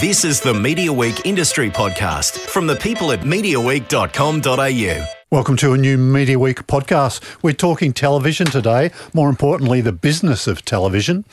This is the Mediaweek Industry Podcast from the people at MediaWeek.com.au. Welcome to a new Mediaweek podcast. We're talking television today, more importantly, the business of television.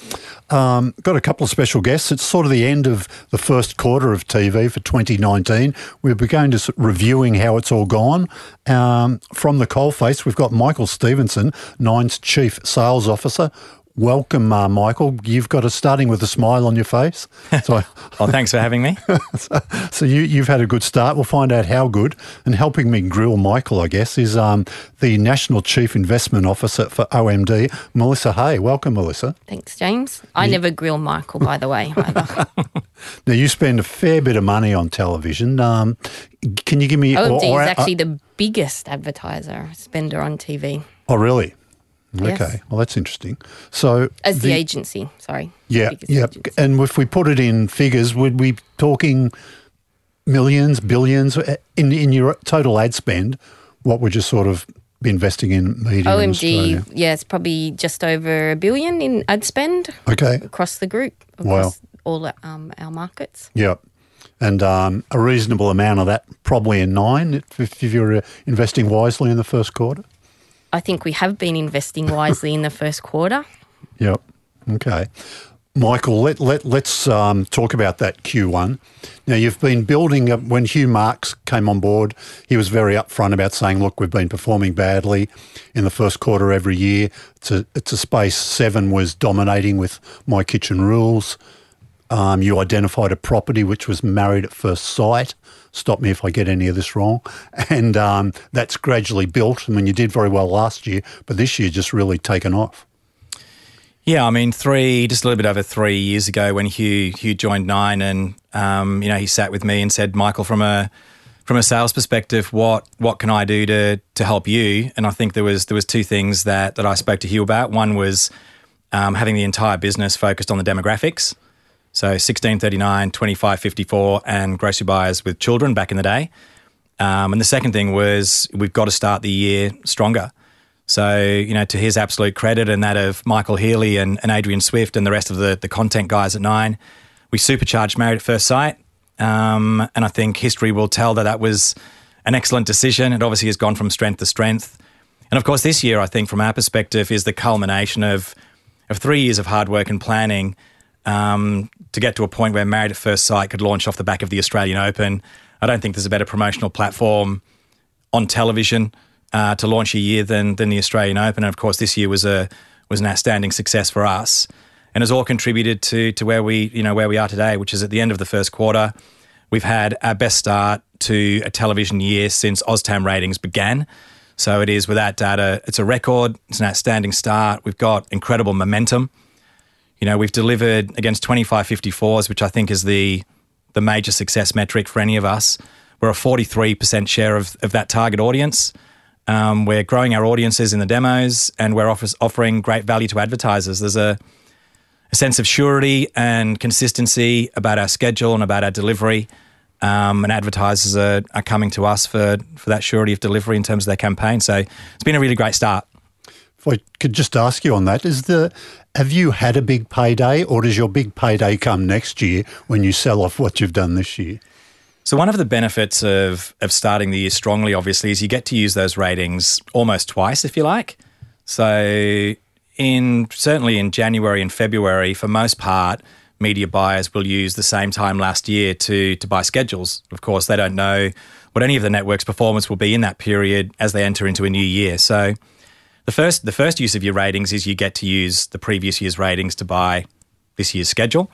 Um, got a couple of special guests. It's sort of the end of the first quarter of TV for 2019. We'll be going to reviewing how it's all gone. Um, from the coalface, we've got Michael Stephenson, Nine's Chief Sales Officer. Welcome, uh, Michael. You've got a starting with a smile on your face. So, Well, thanks for having me. so you, you've had a good start. We'll find out how good. And helping me grill Michael, I guess, is um, the National Chief Investment Officer for OMD, Melissa Hey. Welcome, Melissa. Thanks, James. I never grill Michael, by the way. either. Now, you spend a fair bit of money on television. Um, can you give me... OMD or- or- is actually the biggest advertiser spender on TV oh, really? Yes. Okay, well, that's interesting. So, as the, agency. Sorry, Yeah, yeah. agency. And if we put it in figures, would we be talking millions, billions in in your total ad spend? What would you sort of be investing in media in Australia? Yeah, it's probably just over a billion in ad spend Okay, across the group, Wow. across all um, our markets. yeah. And um, a reasonable amount of that, probably in nine, if, if you're uh, investing wisely in the first quarter. I think we have been investing wisely in the first quarter. Yep. Okay. Michael, let, let, let's um, talk about that Q1. Now, you've been building up, when Hugh Marks came on board, he was very upfront about saying, look, we've been performing badly in the first quarter every year. It's a, it's a space seven was dominating with My Kitchen Rules. Um, you identified a property which was married at first sight. Stop me if I get any of this wrong. And um, that's gradually built. I mean, you did very well last year, but this year just really taken off. Yeah, I mean, three, just a little bit over three years ago when Hugh Hugh joined Nine, and um, you know, he sat with me and said, "Michael, from a from a sales perspective, what what can I do to to help you?" And I think there was there was two things that that I spoke to Hugh about. One was um, having the entire business focused on the demographics. So 1639, 2554, and grocery buyers with children back in the day. Um, and the second thing was we've got to start the year stronger. So, you know, to his absolute credit and that of Michael Healy and, and Adrian Swift and the rest of the, the content guys at Nine, we supercharged Married at First Sight. Um, and I think history will tell that that was an excellent decision. It obviously has gone from strength to strength. And of course, this year, I think from our perspective, is the culmination of, of three years of hard work and planning um, to get to a point where Married at First Sight could launch off the back of the Australian Open. I don't think there's a better promotional platform on television uh, to launch a year than than the Australian Open. And of course, this year was a was an outstanding success for us, and has all contributed to to where we you know where we are today, which is at the end of the first quarter. We've had our best start to a television year since OzTam ratings began. So it is without data, it's a record. It's an outstanding start. We've got incredible momentum. You know, we've delivered against 2554s, which I think is the the major success metric for any of us. We're a 43% share of, of that target audience. Um, we're growing our audiences in the demos and we're offers, offering great value to advertisers. There's a, a sense of surety and consistency about our schedule and about our delivery. Um, and advertisers are, are coming to us for, for that surety of delivery in terms of their campaign. So it's been a really great start. If I could just ask you on that, is the have you had a big payday, or does your big payday come next year when you sell off what you've done this year? So one of the benefits of of starting the year strongly, obviously, is you get to use those ratings almost twice, if you like. So in certainly in January and February, for most part, media buyers will use the same time last year to to buy schedules. Of course, they don't know what any of the network's performance will be in that period as they enter into a new year. So the first the first use of your ratings is you get to use the previous year's ratings to buy this year's schedule.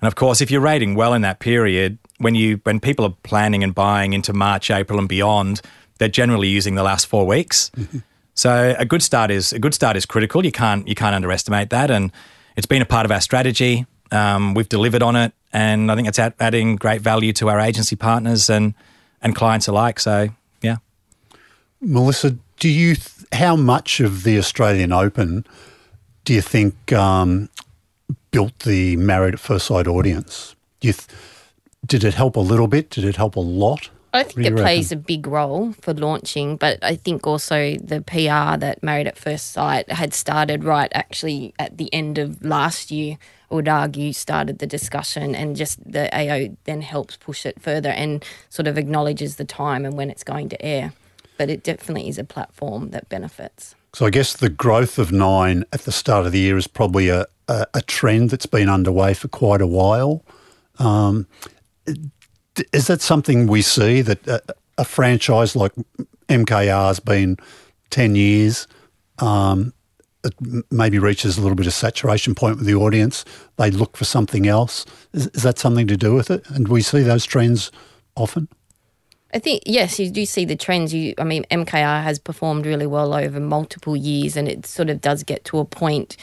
And of course, if you're rating well in that period, when you when people are planning and buying into March, April, and beyond, they're generally using the last four weeks. so a good start is a good start is critical. You can't you can't underestimate that, and it's been a part of our strategy. Um, we've delivered on it, and I think it's add, adding great value to our agency partners and and clients alike. So yeah. Melissa, do you th- how much of the Australian Open do you think um, built the Married at First Sight audience? Do you th- did it help a little bit? Did it help a lot? I think it plays a big role for launching, but I think also the PR that Married at First Sight had started right actually at the end of last year. I would argue started the discussion, and just the AO then helps push it further and sort of acknowledges the time and when it's going to air. But it definitely is a platform that benefits. So I guess the growth of Nine at the start of the year is probably a, a, a trend that's been underway for quite a while. Um, is that something we see that a, a franchise like MKR has been 10 years, um, it maybe reaches a little bit of saturation point with the audience. They look for something else. Is, is that something to do with it? And we see those trends often? I think yes, you do see the trends. You, I mean, MKR has performed really well over multiple years, and it sort of does get to a point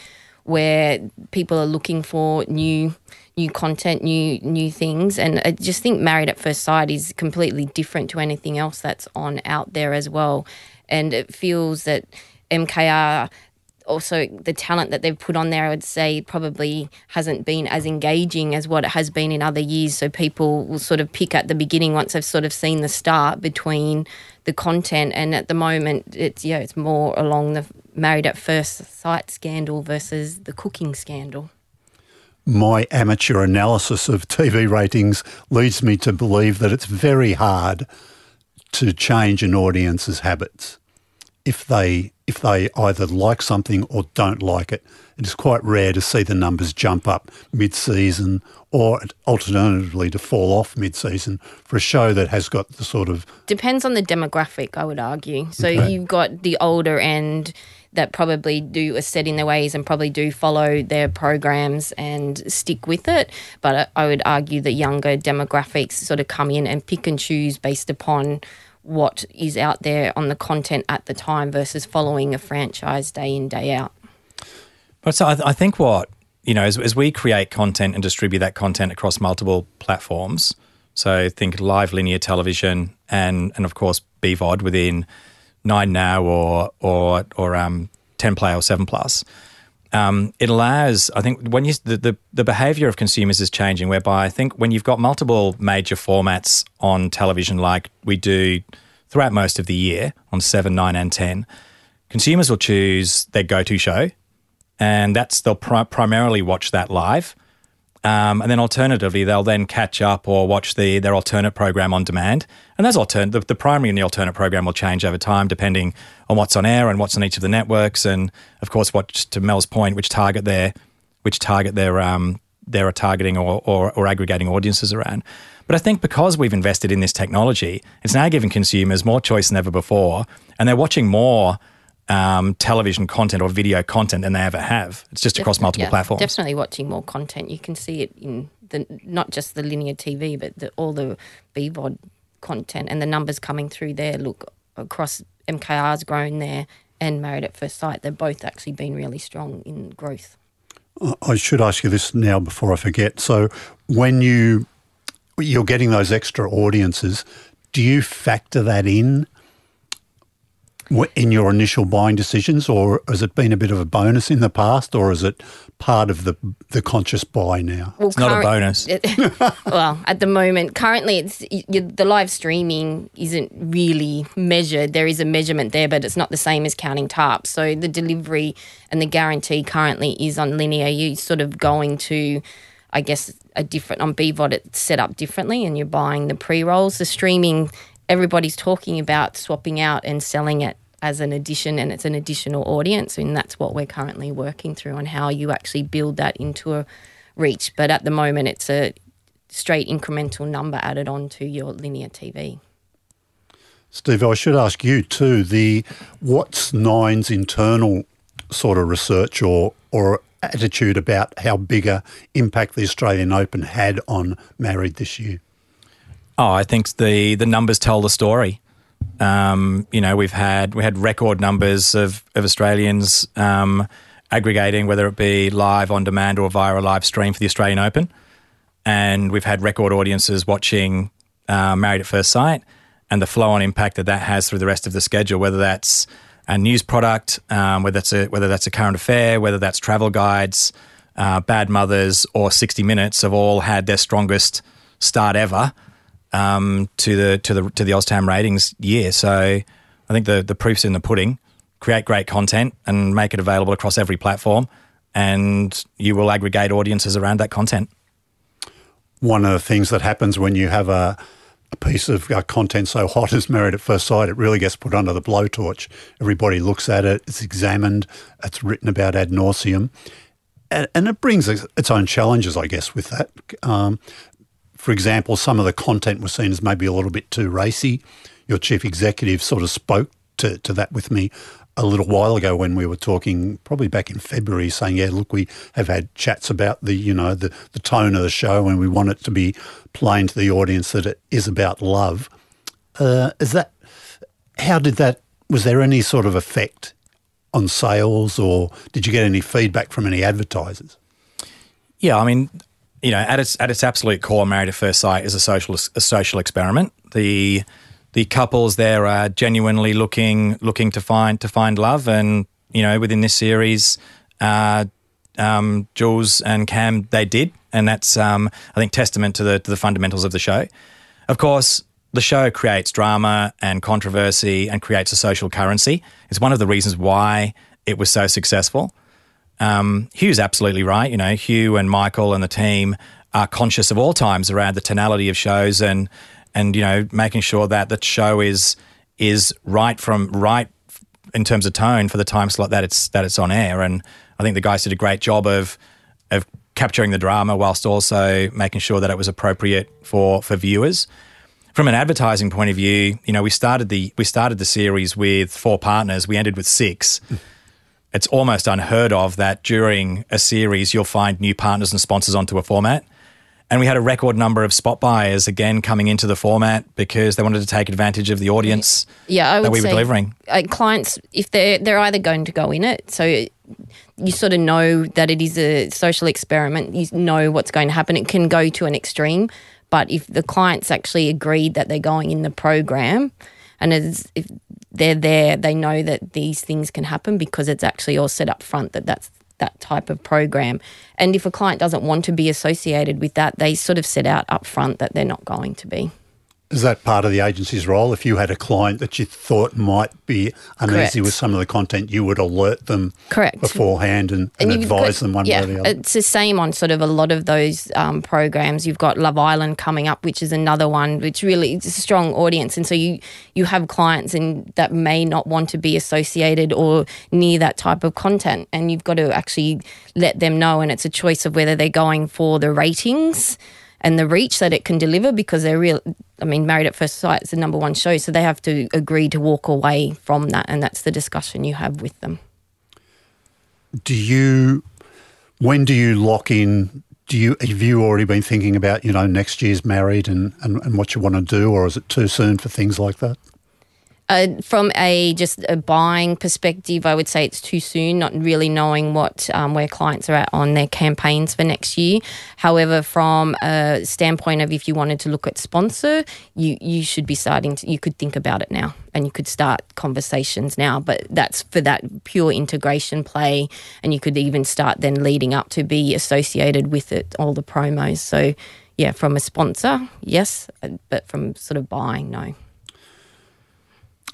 where people are looking for new new content, new new things. And I just think Married at First Sight is completely different to anything else that's on out there as well. And it feels that MKR also the talent that they've put on there, I would say probably hasn't been as engaging as what it has been in other years. So people will sort of pick at the beginning once they've sort of seen the start between the content. And at the moment, it's yeah, it's more along the married at first sight scandal versus the cooking scandal my amateur analysis of TV ratings leads me to believe that it's very hard to change an audience's habits if they if they either like something or don't like it. It is quite rare to see the numbers jump up mid-season or alternatively to fall off mid-season for a show that has got the sort of depends on the demographic. I would argue. So okay. you've got the older end that probably do are set in their ways and probably do follow their programs and stick with it. But I would argue that younger demographics sort of come in and pick and choose based upon what is out there on the content at the time versus following a franchise day in day out. But so I, th- I think what you know as, as we create content and distribute that content across multiple platforms. So think live linear television and and of course BVOD within Nine Now or or or um, Ten Play or Seven Plus. Um, it allows, I think, when you the, the, the behavior of consumers is changing. Whereby I think when you've got multiple major formats on television, like we do throughout most of the year on seven, nine, and ten, consumers will choose their go-to show, and that's they'll pri- primarily watch that live. Um, and then alternatively, they'll then catch up or watch the their alternate program on demand. And those alternate the, the, primary and the alternate program will change over time depending on what's on air and what's on each of the networks, and of course, what to Mel's point, which target their which target their um, they're targeting or, or, or aggregating audiences around. But I think because we've invested in this technology, it's now giving consumers more choice than ever before, and they're watching more um, television content or video content than they ever have. It's just across multiple yeah, platforms. Definitely watching more content. You can see it in the not just the linear TV, but the, all the BVOD content and the numbers coming through there. Look across MKR's grown there and Married at First Sight. They've both actually been really strong in growth. I should ask you this now before I forget. So when you you're getting those extra audiences, do you factor that in in your initial buying decisions, or has it been a bit of a bonus in the past, or is it part of the the conscious buy now? Well, it's not a bonus. well, at the moment, currently, it's you, the live streaming isn't really measured. There is a measurement there, but it's not the same as counting TARPs. So the delivery and the guarantee currently is on linear. You sort of going to I guess a different on BVOD it's set up differently and you're buying the pre-rolls. The streaming everybody's talking about swapping out and selling it as an addition and it's an additional audience and that's what we're currently working through on how you actually build that into a reach but at the moment it's a straight incremental number added on to your linear TV. Steve, I should ask you too the what's Nine's internal sort of research or or attitude about how big a impact the Australian Open had on Married this year? Oh, I think the the numbers tell the story. Um, you know, we've had we had record numbers of of Australians um, aggregating, whether it be live on demand or via a live stream for the Australian Open, and we've had record audiences watching uh, Married at First Sight, and the flow on impact that that has through the rest of the schedule, whether that's a news product, um, whether that's a whether that's a current affair, whether that's travel guides, uh, Bad Mothers, or 60 Minutes, have all had their strongest start ever um, to the to the to the OzTam ratings year. So I think the the proof's in the pudding. Create great content and make it available across every platform, and you will aggregate audiences around that content. One of the things that happens when you have a, a piece of content so hot as Married at First Sight, it really gets put under the blowtorch. Everybody looks at it, it's examined, it's written about ad nauseum. And, and it brings its own challenges, I guess, with that. Um, for example, some of the content was seen as maybe a little bit too racy. Your chief executive sort of spoke to, to that with me a little while ago when we were talking, probably back in February, saying, "Yeah, look, we have had chats about the you know the the tone of the show, and we want it to be plain to the audience that it is about love." Uh, is that how did that? Was there any sort of effect on sales, or did you get any feedback from any advertisers? Yeah, I mean, you know, at its at its absolute core, Married at First Sight is a social a social experiment. The the couples there are genuinely looking looking to find to find love, and you know within this series, uh, um, Jules and Cam they did, and that's um, I think testament to the to the fundamentals of the show. Of course, the show creates drama and controversy and creates a social currency. It's one of the reasons why it was so successful. Um, Hugh's absolutely right. You know, Hugh and Michael and the team are conscious of all times around the tonality of shows and and you know making sure that the show is is right from right in terms of tone for the time slot that it's that it's on air. And I think the guys did a great job of of capturing the drama whilst also making sure that it was appropriate for for viewers. From an advertising point of view, you know, we started the we started the series with four partners. We ended with six. It's almost unheard of that during a series you'll find new partners and sponsors onto a format. And we had a record number of spot buyers again coming into the format because they wanted to take advantage of the audience yeah, I would that we were delivering. Uh, clients, if they're they're either going to go in it, so you sort of know that it is a social experiment. You know what's going to happen. It can go to an extreme, but if the clients actually agreed that they're going in the program, and as if they're there, they know that these things can happen because it's actually all set up front that that's that type of program. And if a client doesn't want to be associated with that, they sort of set out up front that they're not going to be. Is that part of the agency's role? If you had a client that you thought might be uneasy Correct. with some of the content, you would alert them Correct. beforehand and, and, you've advise got- them one yeah, way or the other. It's the same on sort of a lot of those um, programs. You've got Love Island coming up, which is another one, which really it's a strong audience, and so you you have clients and that may not want to be associated or near that type of content, and you've got to actually let them know, and it's a choice of whether they're going for the ratings and the reach that it can deliver because they're real. I mean, Married at First Sight is the number one show, so they have to agree to walk away from that, and that's the discussion you have with them. do you, when do you lock in? Do you have you already been thinking about you know next year's married and, and, and what you want to do, or is it too soon for things like that? Uh, from a just a buying perspective, I would say it's too soon, not really knowing what um, where clients are at on their campaigns for next year. However, from a standpoint of if you wanted to look at sponsor, you you should be starting to you could think about it now and you could start conversations now. But that's for that pure integration play, and you could even start then leading up to be associated with it, all the promos. So. Yeah, from a sponsor, yes, but from sort of buying, no.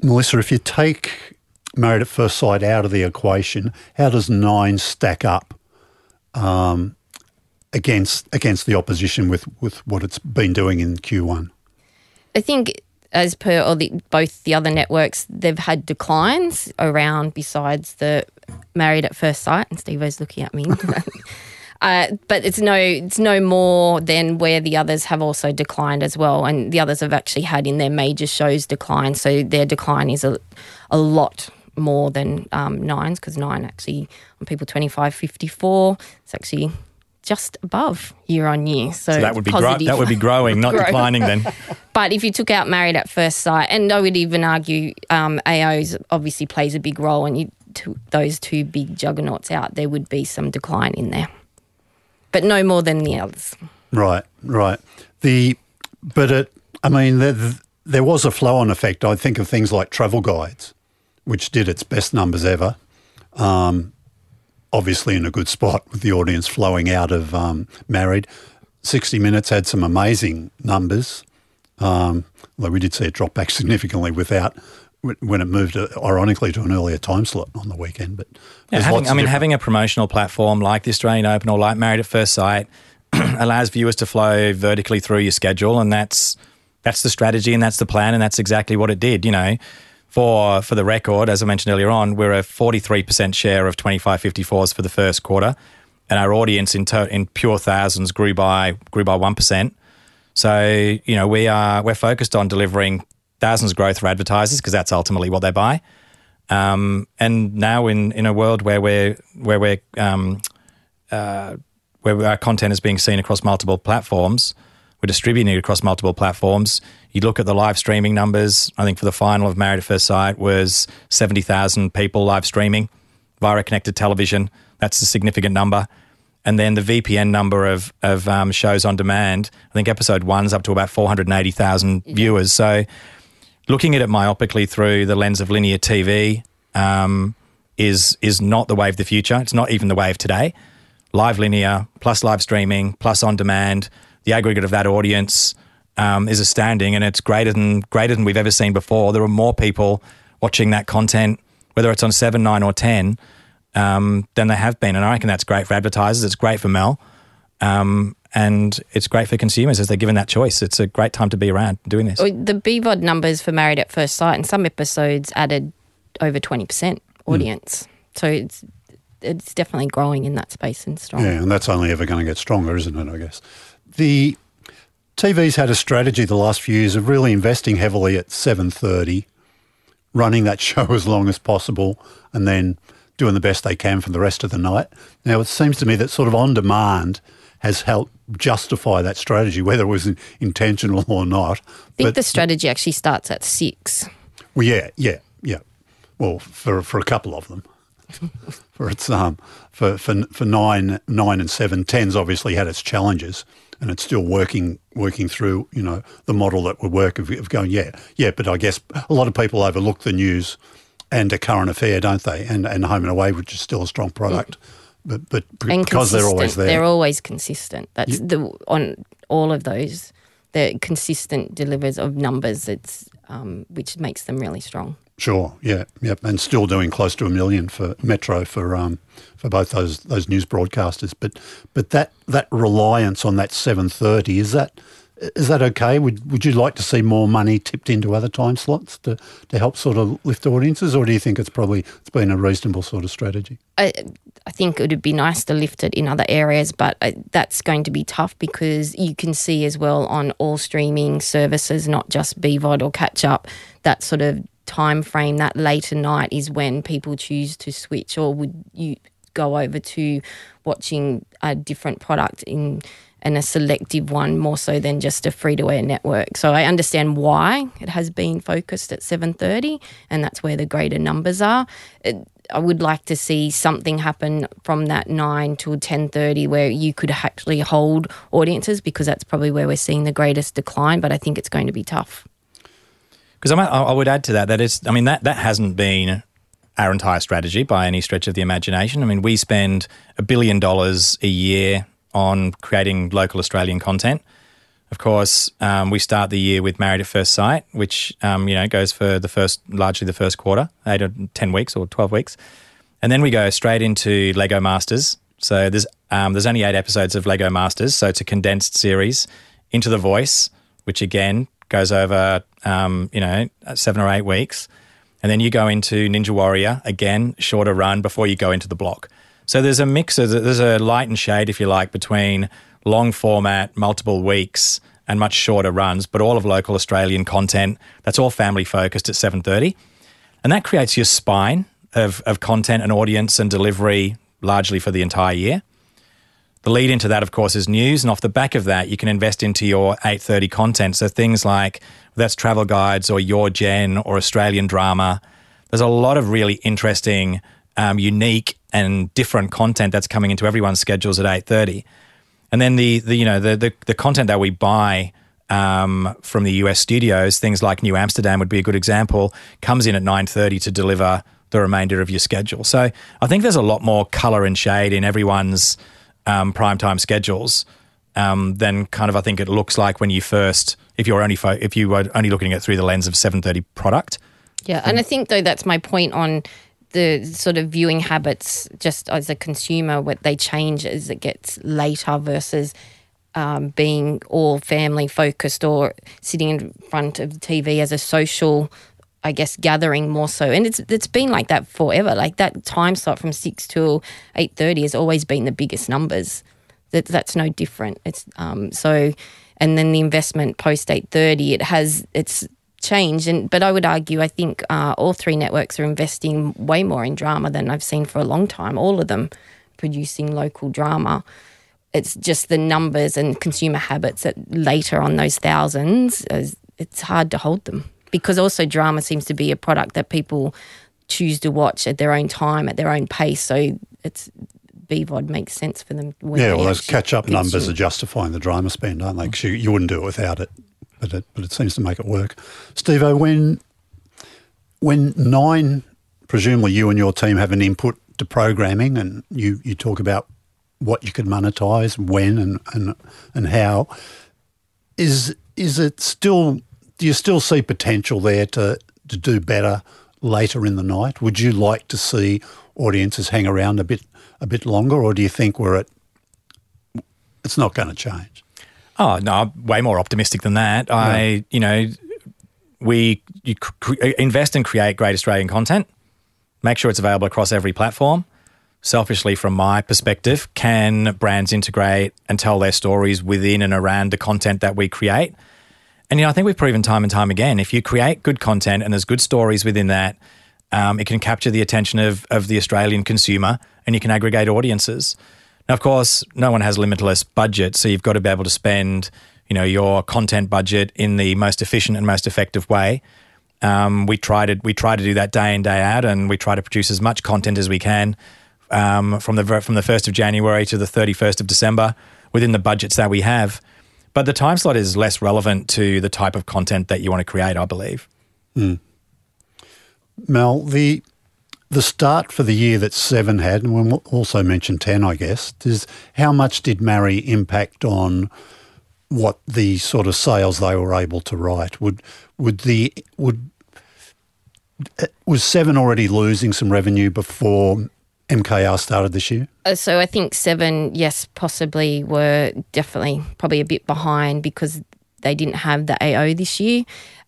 Melissa, if you take Married at First Sight out of the equation, how does nine stack up um, against against the opposition with, with what it's been doing in Q1? I think as per all the, both the other networks, they've had declines around besides the Married at First Sight, and Steve-O's looking at me. uh, but it's no, it's no more than where the others have also declined as well, and the others have actually had in their major shows decline. So their decline is a, a lot more than um, Nine's because Nine actually on people 25, 54, it's actually just above year on year. So, So that would be gro- that would be growing, not declining. Then But if you took out Married at First Sight, and I would even argue um, AO's obviously plays a big role, and you took those two big juggernauts out, there would be some decline in there. But no more than the others. Right, right. The but it, I mean, there, there was a flow-on effect. I think of things like travel guides, which did its best numbers ever. Um, obviously, in a good spot with the audience flowing out of um, Married. Sixty Minutes had some amazing numbers, um, although we did see it drop back significantly without when- it moved, uh, ironically, to an earlier time slot on the weekend. But Yeah, having, I mean, different- having a promotional platform like the Australian Open or like Married at First Sight allows viewers to flow vertically through your schedule, and that's that's the strategy and that's the plan, and that's exactly what it did. You know, for for the record, as I mentioned earlier on, we're a forty three percent share of twenty five fifty fours for the first quarter, and our audience in to, in pure thousands grew by grew by one percent. So you know, we are we're focused on delivering thousands of growth for advertisers because that's ultimately what they buy. Um, and now in, in a world where we're where we're um, uh, where our content is being seen across multiple platforms, we're distributing it across multiple platforms. You look at the live streaming numbers. I think for the final of Married at First Sight was seventy thousand people live streaming via connected television. That's a significant number. And then the VPN number of of um, shows on demand. I think episode one's up to about four hundred eighty thousand viewers. So looking at it myopically through the lens of linear TV um, is is not the way of the future. It's not even the way of today. Live linear plus live streaming plus on demand, the aggregate of that audience um, is astounding, and it's greater than greater than we've ever seen before. There are more people watching that content, whether it's on seven, nine, or ten, um, than there have been, and I reckon that's great for advertisers. It's great for Mel. Um, and it's great for consumers as they're given that choice. It's a great time to be around doing this. The BVOD numbers for Married at First Sight and some episodes added over 20% audience. Hmm. So it's it's definitely growing in that space and strong. Yeah, and that's only ever going to get stronger, isn't it? I guess the TV's had a strategy the last few years of really investing heavily at seven thirty, running that show as long as possible, and then doing the best they can for the rest of the night. Now it seems to me that sort of on demand has helped justify that strategy, whether it was intentional or not. I think the strategy actually starts at six. Well, yeah, yeah, yeah. Well, for for a couple of them, for its um for for for nine nine and seven tens obviously had its challenges, and it's still working working through you know the model that would work of, of going yeah yeah. But I guess a lot of people overlook the news and a current affair, don't they? And and home and away, which is still a strong product. But, but And because they're always there, They're always consistent. That's the on all of those. They're consistent delivers of numbers. It's um, which makes them really strong. Sure. Yeah. Yep. And still doing close to a million for Metro for um for both those those news broadcasters. But but that that reliance on that seven thirty is that is that okay? Would would you like to see more money tipped into other time slots to, to help sort of lift audiences, or do you think it's probably it's been a reasonable sort of strategy? I, I think it would be nice to lift it in other areas, but uh, that's going to be tough because you can see as well on all streaming services, not just BVOD or catch up, that sort of time frame, that later night is when people choose to switch or would you go over to watching a different product in and a selective one more so than just a free to air network. So I understand why it has been focused at 7:30 and that's where the greater numbers are. It, I would like to see something happen from that 9 till 10:30 where you could actually hold audiences because that's probably where we're seeing the greatest decline, but I think it's going to be tough. Because I, I would add to that that it's, I mean, that, that hasn't been our entire strategy by any stretch of the imagination. I mean, we spend a billion dollars a year on creating local Australian content. Of course, um, we start the year with Married at First Sight, which um, you know goes for the first, largely the first quarter, eight or ten weeks or twelve weeks, and then we go straight into Lego Masters. So there's um, there's only eight episodes of Lego Masters, so it's a condensed series. Into the Voice, which again goes over um, you know seven or eight weeks, and then you go into Ninja Warrior again, shorter run before you go into the block. So there's a mix of there's a light and shade, if you like, between long format, multiple weeks, and much shorter runs, but all of local Australian content. That's all family focused at 7:30, and that creates your spine of of content and audience and delivery largely for the entire year. The lead into that, of course, is news, and off the back of that, you can invest into your 8:30 content. So things like that's travel guides or your gen or Australian drama. There's a lot of really interesting, um, unique, and different content that's coming into everyone's schedules at 8:30. And then the, the you know the, the the content that we buy um, from the US studios, things like New Amsterdam would be a good example, comes in at 9:30 to deliver the remainder of your schedule. So I think there's a lot more color and shade in everyone's um, primetime schedules um, than kind of I think it looks like when you first, if you're only fo- if you were only looking at it through the lens of 7:30 product. Yeah, and I think though that's my point on the sort of viewing habits just as a consumer what they change as it gets later versus um, being all family focused or sitting in front of TV as a social I guess gathering more so. And it's it's been like that forever. Like that time slot from 6 till 8:30 has always been the biggest numbers. That that's no different. It's um so and then the investment post 8:30 it has it's changed and but I would argue I think uh, all three networks are investing way more in drama than I've seen for a long time all of them producing local drama it's just the numbers and consumer habits that later on those thousands is, it's hard to hold them because also drama seems to be a product that people choose to watch at their own time at their own pace so it's BVOD makes sense for them. when Yeah, well, those catch-up numbers consume. are justifying the drama spend, aren't they? 'Cause you, you wouldn't do it without it, but it, but it seems to make it work. Steve, when when nine, presumably you and your team have an input to programming, and you you talk about what you could monetize, when, and and and how. Is is it still? Do you still see potential there to to do better later in the night? Would you like to see audiences hang around a bit a bit longer, or do you think we're at? It's not going to change. Oh no, I'm way more optimistic than that. I, you know, we you cr- invest and create great Australian content. Make sure it's available across every platform. Selfishly, from my perspective, can brands integrate and tell their stories within and around the content that we create? And you know, I think we've proven time and time again, if you create good content and there's good stories within that, um, it can capture the attention of of the Australian consumer, and you can aggregate audiences. Now, of course, no one has limitless budget, so you've got to be able to spend, you know, your content budget in the most efficient and most effective way. Um, we try to we try to do that day in day out, and we try to produce as much content as we can um, from the from the first of January to the thirty first of December within the budgets that we have. But the time slot is less relevant to the type of content that you want to create, I believe. Mel, the the start for the year that Seven had, and we'll also mention Ten, I guess, is how much did Marry impact on what the sort of sales they were able to write? Would would the would uh, was Seven already losing some revenue before MKR started this year? Uh, so I think seven, yes, possibly were definitely probably a bit behind because they didn't have the AO this year,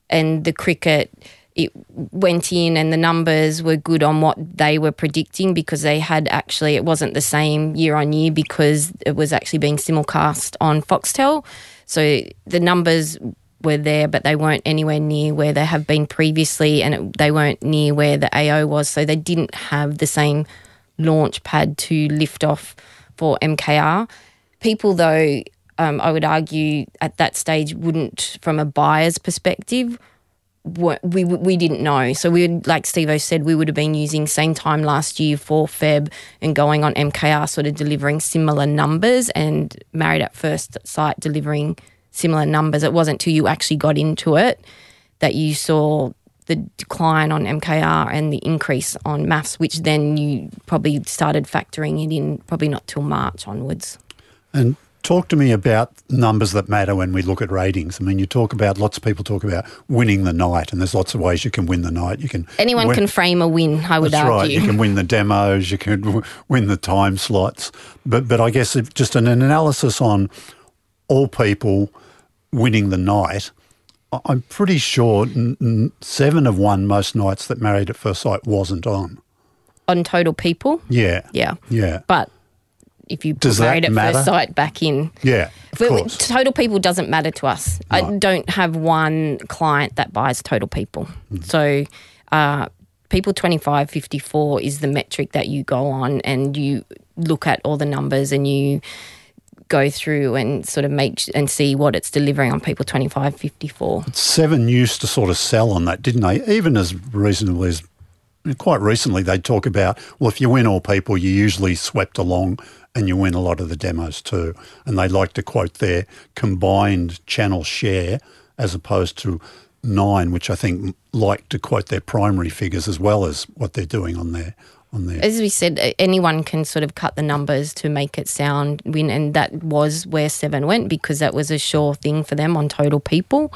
and the cricket it went in and the numbers were good on what they were predicting because they had actually it wasn't the same year on year because it was actually being simulcast on Foxtel, so the numbers were there, but they weren't anywhere near where they have been previously, and it, they weren't near where the AO was. So they didn't have the same launch pad to lift off for MKR. People, though, um, I would argue at that stage wouldn't, from a buyer's perspective, we we didn't know. So we, would, like Steve said, we would have been using same time last year for Feb and going on MKR, sort of delivering similar numbers, and Married at First Sight delivering similar numbers. It wasn't till you actually got into it that you saw the decline on MKR and the increase on MAFS, which then you probably started factoring it in probably not till March onwards. And talk to me about numbers that matter when we look at ratings. I mean, you talk about lots of people talk about winning the night, and there's lots of ways you can win the night. You can Anyone win- can frame a win, I would That's argue. right. You can win the demos. You can w- win the time slots. But but I guess if just an analysis on all people winning the night. I'm pretty sure n- n- seven have won most nights that Married at First Sight wasn't on. On total people, Yeah. yeah. Yeah. But if you Does Married at matter? First Sight back in, Yeah. Of But course. total people doesn't matter to us. I don't have one client that buys total people. Mm. So, uh, people 25, 54 is the metric that you go on and you look at all the numbers and you go through and sort of make and see what it's delivering on people 25, 54. Seven used to sort of sell on that, didn't they? Even as reasonably as quite recently, they'd talk about, well, if you win all people, you usually swept along and you win a lot of the demos too. And they like to quote their combined channel share as opposed to nine, which I think like to quote their primary figures as well as what they're doing on their. As we said, anyone can sort of cut the numbers to make it sound win, and that was where Seven went because that was a sure thing for them on total people.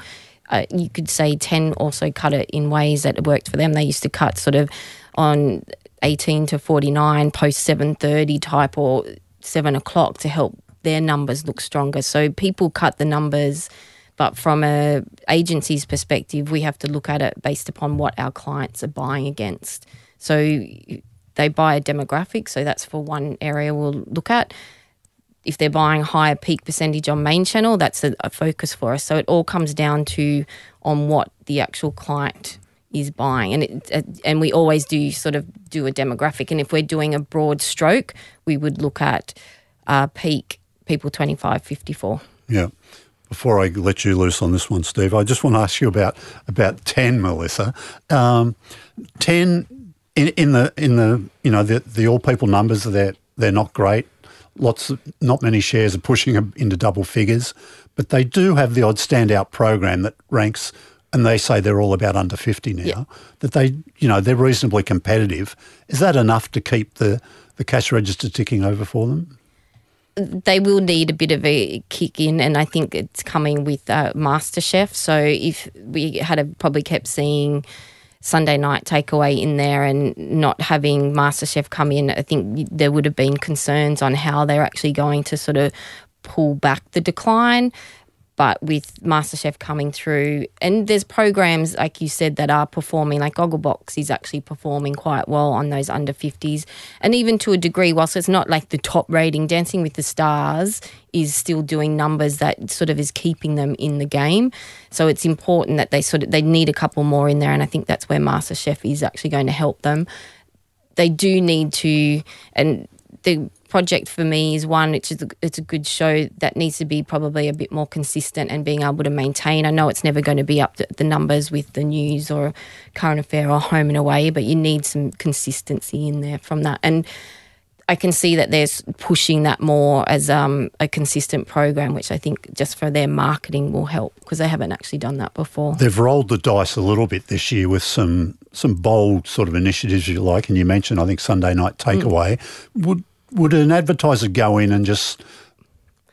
uh, you could say 10 also cut it in ways that worked for them. They used to cut sort of on 18 to 49 post 7.30 type or 7 o'clock to help their numbers look stronger. So people cut the numbers, but from a agency's perspective, we have to look at it based upon what our clients are buying against. So they buy a demographic, so that's for one area we'll look at. If they're buying higher peak percentage on main channel, that's a, a focus for us. So it all comes down to on what the actual client is buying, and it, and we always do sort of do a demographic. And if we're doing a broad stroke, we would look at uh, peak people 25, 54. Yeah. Before I let you loose on this one, Steve, I just want to ask you about about ten, Melissa. Um, ten in, in the in the you know the the all people numbers they're they're not great. Lots of, not many shares are pushing into double figures, but they do have the odd standout program that ranks and they say they're all about under 50 now, yeah. that they, you know, they're reasonably competitive. Is that enough to keep the, the cash register ticking over for them? They will need a bit of a kick in, and I think it's coming with uh, MasterChef. So if we had a, probably kept seeing Sunday night takeaway in there and not having MasterChef come in, I think there would have been concerns on how they're actually going to sort of pull back the decline. But with MasterChef coming through, and there's programs, like you said, that are performing, like Gogglebox is actually performing quite well on those under 50s. And even to a degree, whilst it's not like the top rating, Dancing with the Stars is still doing numbers that sort of is keeping them in the game. So it's important that they sort of, they need a couple more in there. And I think that's where MasterChef is actually going to help them. They do need to, and the project for me is one which is a, it's a good show that needs to be probably a bit more consistent and being able to maintain. I know it's never going to be up to the numbers with the news or current affair or home and away, but you need some consistency in there from that. And I can see that they're pushing that more as um, a consistent program, which I think just for their marketing will help because they haven't actually done that before. They've rolled the dice a little bit this year with some some bold sort of initiatives, you like, and you mentioned I think Sunday night takeaway. Mm. Would would an advertiser go in and just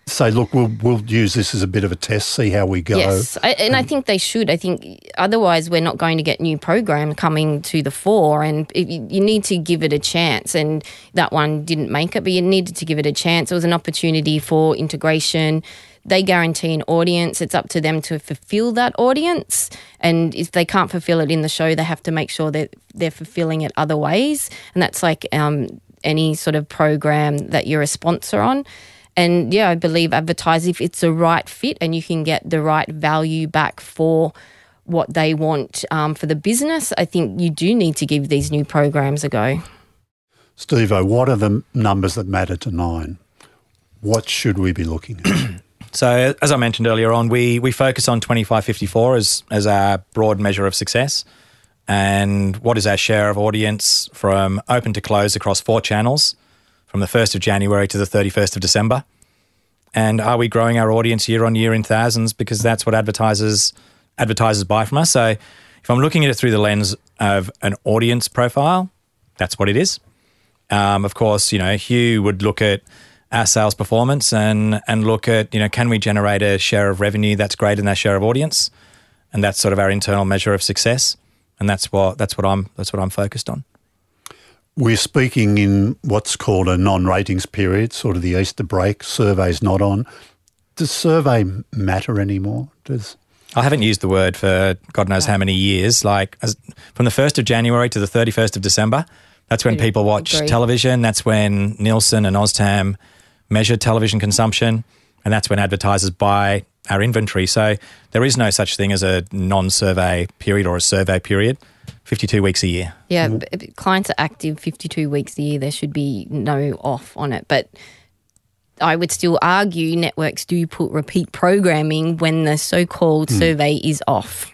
say, look, we'll we'll use this as a bit of a test, see how we go. Yes, I, and, and, I think they should. I think otherwise we're not going to get new program coming to the fore, and it, you need to give it a chance. And that one didn't make it, but you needed to give it a chance. It was an opportunity for integration. They guarantee an audience. It's up to them to fulfill that audience. And if they can't fulfill it in the show, they have to make sure that they're fulfilling it other ways. And that's like um, any sort of program that you're a sponsor on. And yeah, I believe advertise if it's a right fit and you can get the right value back for what they want um, for the business, I think you do need to give these new programs a go. Steve, what are the numbers that matter to Nine? What should we be looking at? so, as I mentioned earlier on, we, we focus on 2554 as, as our broad measure of success and what is our share of audience from open to close across four channels from the 1st of January to the 31st of December? And are we growing our audience year on year in thousands because that's what advertisers advertisers buy from us? So if I'm looking at it through the lens of an audience profile, that's what it is. Um, of course, you know, Hugh would look at our sales performance and and look at, you know, can we generate a share of revenue that's greater than our share of audience? And that's sort of our internal measure of success and that's what that's what I'm that's what I'm focused on. We're speaking in what's called a non-ratings period, sort of the Easter break. Survey's not on. Does survey matter anymore? Does I haven't used the word for God knows how many years. Like as, from the first of January to the thirty first of December, that's when people watch television. That's when Nielsen and OzTam measure television consumption, and that's when advertisers buy our inventory. So there is no such thing as a non-survey period or a survey period. 52 weeks a year. Yeah, mm-hmm. clients are active 52 weeks a year. There should be no off on it. But I would still argue networks do put repeat programming when the so called mm. survey is off.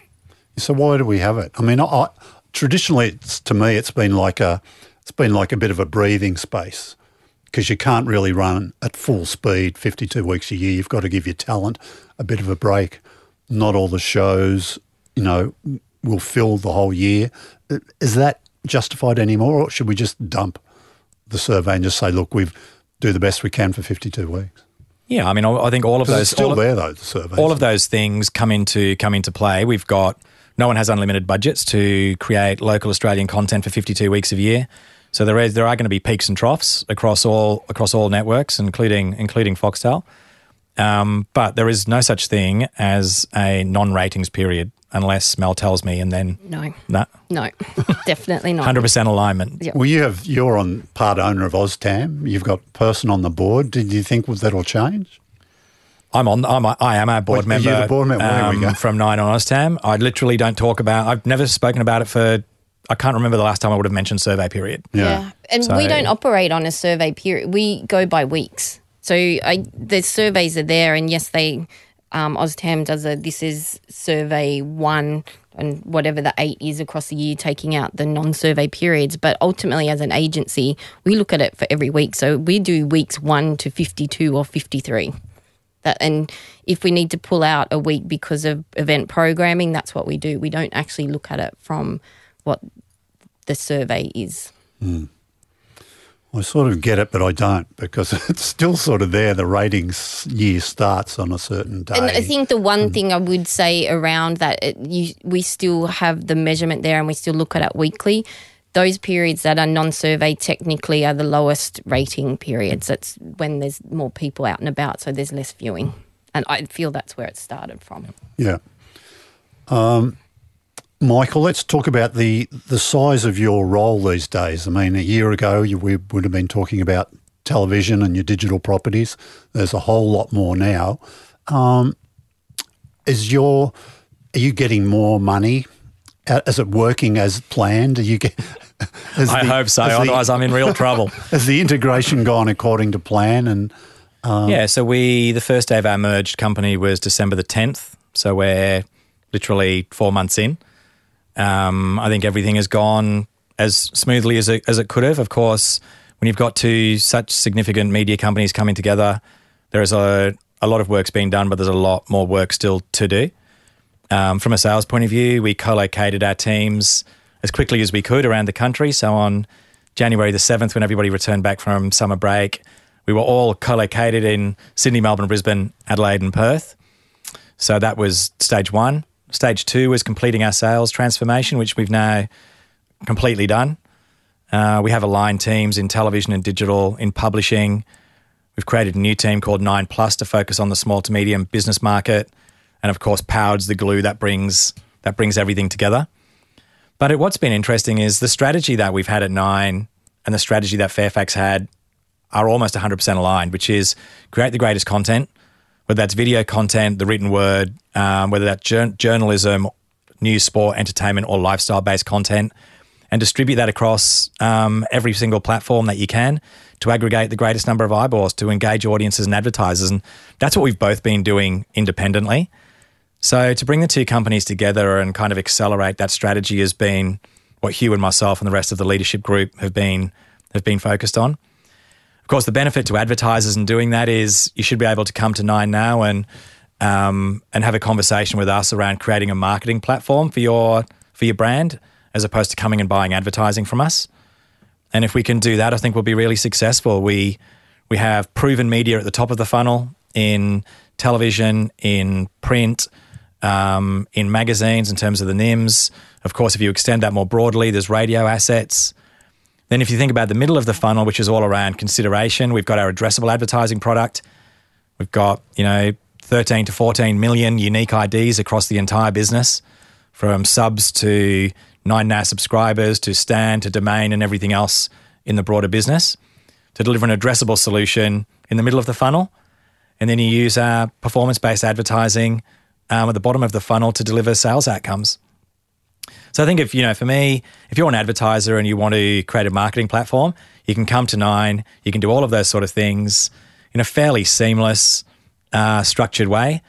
So why do we have it? I mean, I, traditionally, to me, it's been like a it's been like a bit of a breathing space because you can't really run at full speed 52 weeks a year. You've got to give your talent a bit of a break. Not all the shows, you know, will fill the whole year. Is that justified anymore, or should we just dump the survey and just say, look, we've do the best we can for 52 weeks? Yeah, I mean, I think all of those still of, there though. The surveys. all of those things come into come into play. We've got no one has unlimited budgets to create local Australian content for 52 weeks of a year. So there is there are going to be peaks and troughs across all across all networks, including including Foxtel. Um, but there is no such thing as a non-ratings period unless Mel tells me, and then No, no, no, definitely not. hundred percent alignment. Yeah. Well, you have you're on part owner of OzTam. You've got person on the board. Did you think that'll change? I'm on. I'm, I am a board Well, you're member. um, the board member. There we go. From Nine on Oztam. I literally don't talk about. I've never spoken about it for. I can't remember the last time I would have mentioned survey period. Yeah. And we don't operate on a survey period. We go by weeks. So I, the surveys are there, and yes, they um, OzTam does a this is survey one and whatever the eight is across the year, taking out the non-survey periods. But ultimately, as an agency, we look at it for every week. So we do weeks one to fifty-two or fifty-three. That, and if we need to pull out a week because of event programming, that's what we do. We don't actually look at it from what the survey is. I sort of get it, but I don't because it's still sort of there. The ratings year starts on a certain day. And I think the one Mm. thing I would say around that, it, you, we still have the measurement there and we still look at it weekly. Those periods that are non survey technically are the lowest rating periods. That's when there's more people out and about, so there's less viewing. And I feel that's where it started from. Yeah. Um, Michael, let's talk about the the size of your role these days. I mean, a year ago, you, we would have been talking about television and your digital properties. There's a whole lot more now. Um, is your are you getting more money? Uh, Is it working as planned? Are you get? I the- hope so. has the- Otherwise, I'm in real trouble. Has the integration gone according to plan? And yeah. So we the first day of our merged company was December the 10th. So we're literally four months in. Um, I think everything has gone as smoothly as it, as it could have. Of course, when you've got two such significant media companies coming together, there is a, a lot of work's being done, but there's a lot more work still to do. Um, from a sales point of view, we co-located our teams as quickly as we could around the country. So on January the 7th, when everybody returned back from summer break, we were all co-located in Sydney, Melbourne, Brisbane, Adelaide and Perth. So that was stage one. Stage two was completing our sales transformation, which we've now completely done. Uh, we have aligned teams in television and digital, in publishing. We've created a new team called Nine Plus to focus on the small to medium business market, and of course, Powered's the glue that brings that brings everything together. But it, what's been interesting is the strategy that we've had at Nine and the strategy that Fairfax had are almost 100% aligned, which is create the greatest content, whether that's video content, the written word, um, whether that's jour- journalism, news, sport, entertainment, or lifestyle based content, and distribute that across um, every single platform that you can to aggregate the greatest number of eyeballs to engage audiences and advertisers. And that's what we've both been doing independently. So to bring the two companies together and kind of accelerate that strategy has been what Hugh and myself and the rest of the leadership group have been have been focused on. Of course, the benefit to advertisers in doing that is you should be able to come to Nine now and um, and have a conversation with us around creating a marketing platform for your for your brand, as opposed to coming and buying advertising from us. And if we can do that, I think we'll be really successful. We we have proven media at the top of the funnel in television, in print, um, in magazines in terms of the NIMS. Of course, if you extend that more broadly, there's radio assets. Then, if you think about the middle of the funnel, which is all around consideration, we've got our addressable advertising product. We've got, you know, 13 to 14 million unique IDs across the entire business, from subs to Nine Now subscribers to Stan to Domain and everything else in the broader business to deliver an addressable solution in the middle of the funnel. And then you use our performance based advertising um, at the bottom of the funnel to deliver sales outcomes. So I think if you know, for me, if you're an advertiser and you want to create a marketing platform, you can come to Nine. You can do all of those sort of things in a fairly seamless, uh, structured way,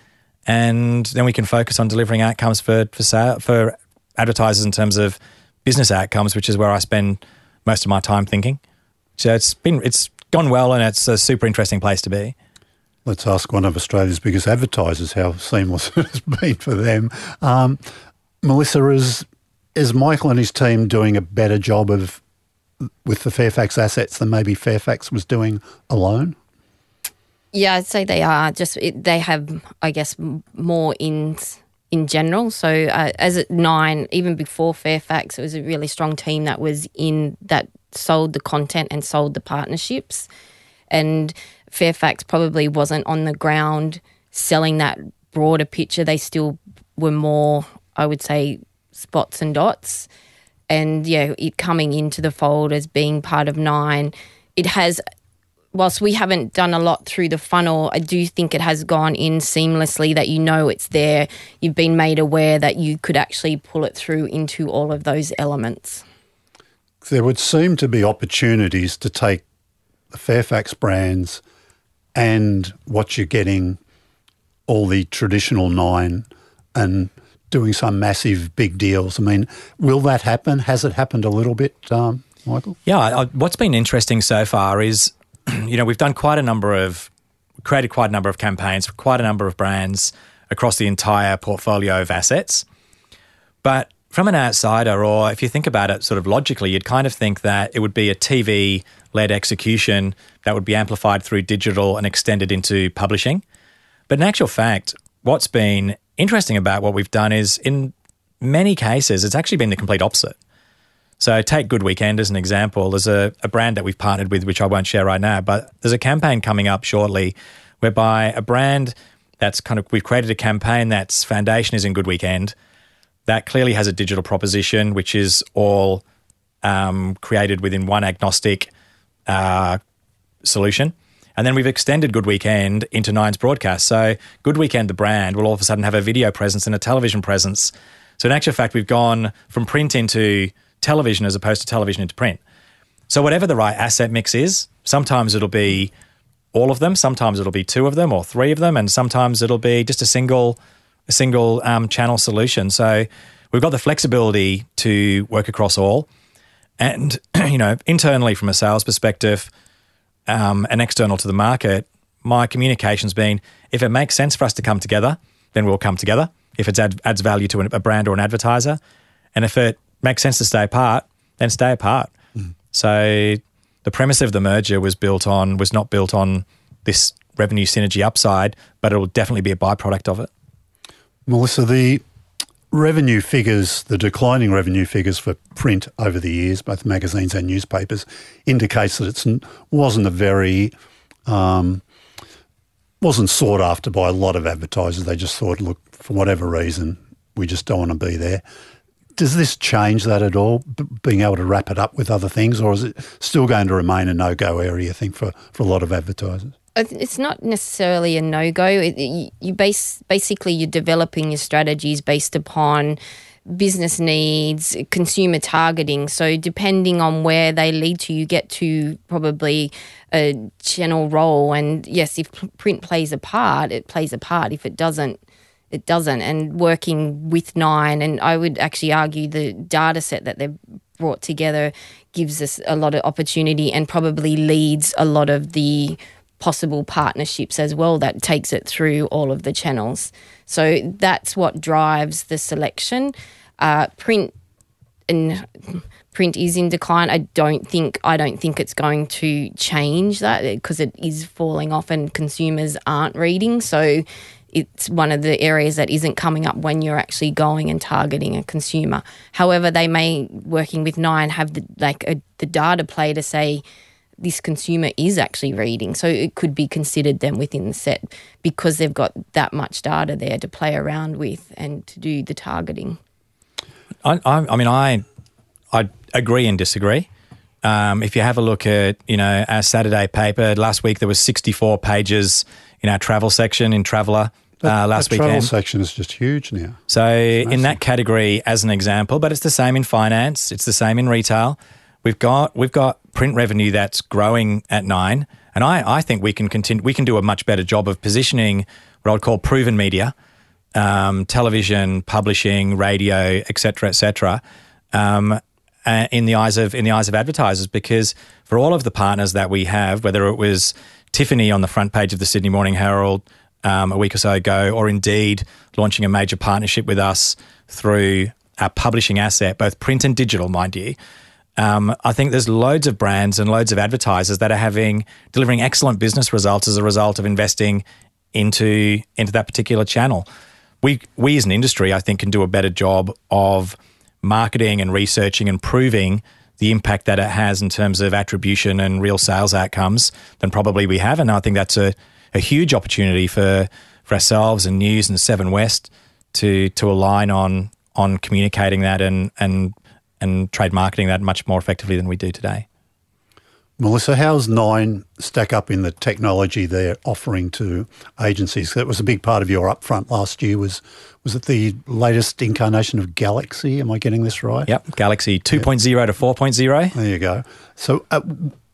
and then we can focus on delivering outcomes for for for advertisers in terms of business outcomes, which is where I spend most of my time thinking. So it's been it's gone well, and it's a super interesting place to be. Let's ask one of Australia's biggest advertisers how seamless it has been for them. Um, Melissa, is is Michael and his team doing a better job of with the Fairfax assets than maybe Fairfax was doing alone? Yeah, I'd say they are. Just it, they have, I guess, more ins in general. So uh, as at nine, even before Fairfax, it was a really strong team that was in that sold the content and sold the partnerships, and Fairfax probably wasn't on the ground selling that broader picture. They still were more, I would say, spots and dots. And yeah, it coming into the fold as being part of Nine, it has whilst we haven't done a lot through the funnel, I do think it has gone in seamlessly that you know it's there. You've been made aware that you could actually pull it through into all of those elements. There would seem to be opportunities to take the Fairfax brands and what you're getting, all the traditional nine, and doing some massive big deals. I mean, will that happen? Has it happened a little bit, um, Michael? Yeah, I, what's been interesting so far is you know, we've done quite a number of, created quite a number of campaigns quite a number of brands across the entire portfolio of assets. But from an outsider, or if you think about it sort of logically, you'd kind of think that it would be a TV led execution that would be amplified through digital and extended into publishing. But in actual fact, what's been interesting about what we've done is in many cases, it's actually been the complete opposite. So take Good Weekend as an example. There's a, a brand that we've partnered with, which I won't share right now, but there's a campaign coming up shortly whereby a brand that's kind of, we've created a campaign that's foundation is in Good Weekend. That clearly has a digital proposition, which is all um, created within one agnostic uh, solution. And then we've extended Good Weekend into Nine's broadcast. So Good Weekend, the brand, will all of a sudden have a video presence and a television presence. So in actual fact, we've gone from print into television as opposed to television into print. So whatever the right asset mix is, sometimes it'll be all of them, sometimes it'll be two of them or three of them, and sometimes it'll be just a single a single um, channel solution. So we've got the flexibility to work across all, and you know internally from a sales perspective, um, and external to the market, my communication's been if it makes sense for us to come together, then we'll come together. If it ad- adds value to a brand or an advertiser, and if it makes sense to stay apart, then stay apart. Mm. So the premise of the merger was built on was not built on this revenue synergy upside, but it will definitely be a byproduct of it. Melissa, the revenue figures, the declining revenue figures for print over the years, both magazines and newspapers, indicates that it wasn't a very um, wasn't sought after by a lot of advertisers. They just thought, look, for whatever reason, we just don't want to be there does this change that at all, b- being able to wrap it up with other things, or is it still going to remain a no go area, I think, for, for a lot of advertisers? Uh, it's not necessarily a no go. You, you base basically you're developing your strategies based upon business needs, consumer targeting. So depending on where they lead to, you get to probably a channel role. And yes, if print plays a part, it plays a part. If it doesn't, it doesn't. And working with Nine, and I would actually argue the data set that they've brought together gives us a lot of opportunity and probably leads a lot of the possible partnerships as well that takes it through all of the channels. So that's what drives the selection. Uh, print and print is in decline. I don't think I don't think it's going to change that because it is falling off and consumers aren't reading. So it's one of the areas that isn't coming up when you're actually going and targeting a consumer. However, they may working with Nine have the like a, the data play to say this consumer is actually reading, so it could be considered then within the set because they've got that much data there to play around with and to do the targeting. I, I, I mean, I I agree and disagree. Um, if you have a look at you know our Saturday paper last week, there was 64 pages in our travel section in Traveller uh, last the weekend. travel section is just huge now. So in that category, as an example, but it's the same in finance. It's the same in retail. We've got we've got print revenue that's growing at nine, and I, I think we can continue. We can do a much better job of positioning what I'd call proven media, um, television, publishing, radio, etc., etc. Um, uh, in the eyes of in the eyes of advertisers, because for all of the partners that we have, whether it was Tiffany on the front page of the Sydney Morning Herald, um, a week or so ago, or indeed launching a major partnership with us through our publishing asset, both print and digital, mind you. Um, I think there's loads of brands and loads of advertisers that are having delivering excellent business results as a result of investing into into that particular channel. We we as an industry, I think, can do a better job of marketing and researching and proving the impact that it has in terms of attribution and real sales outcomes than probably we have. And I think that's a, a huge opportunity for, for ourselves and News and Seven West to to align on on communicating that and and and trade marketing that much more effectively than we do today. Melissa, how's Nine stack up in the technology they're offering to agencies? That was a big part of your upfront last year. Was was it the latest incarnation of Galaxy? Am I getting this right? Yep, Galaxy 2.0 to 4.0. There you go. So, uh,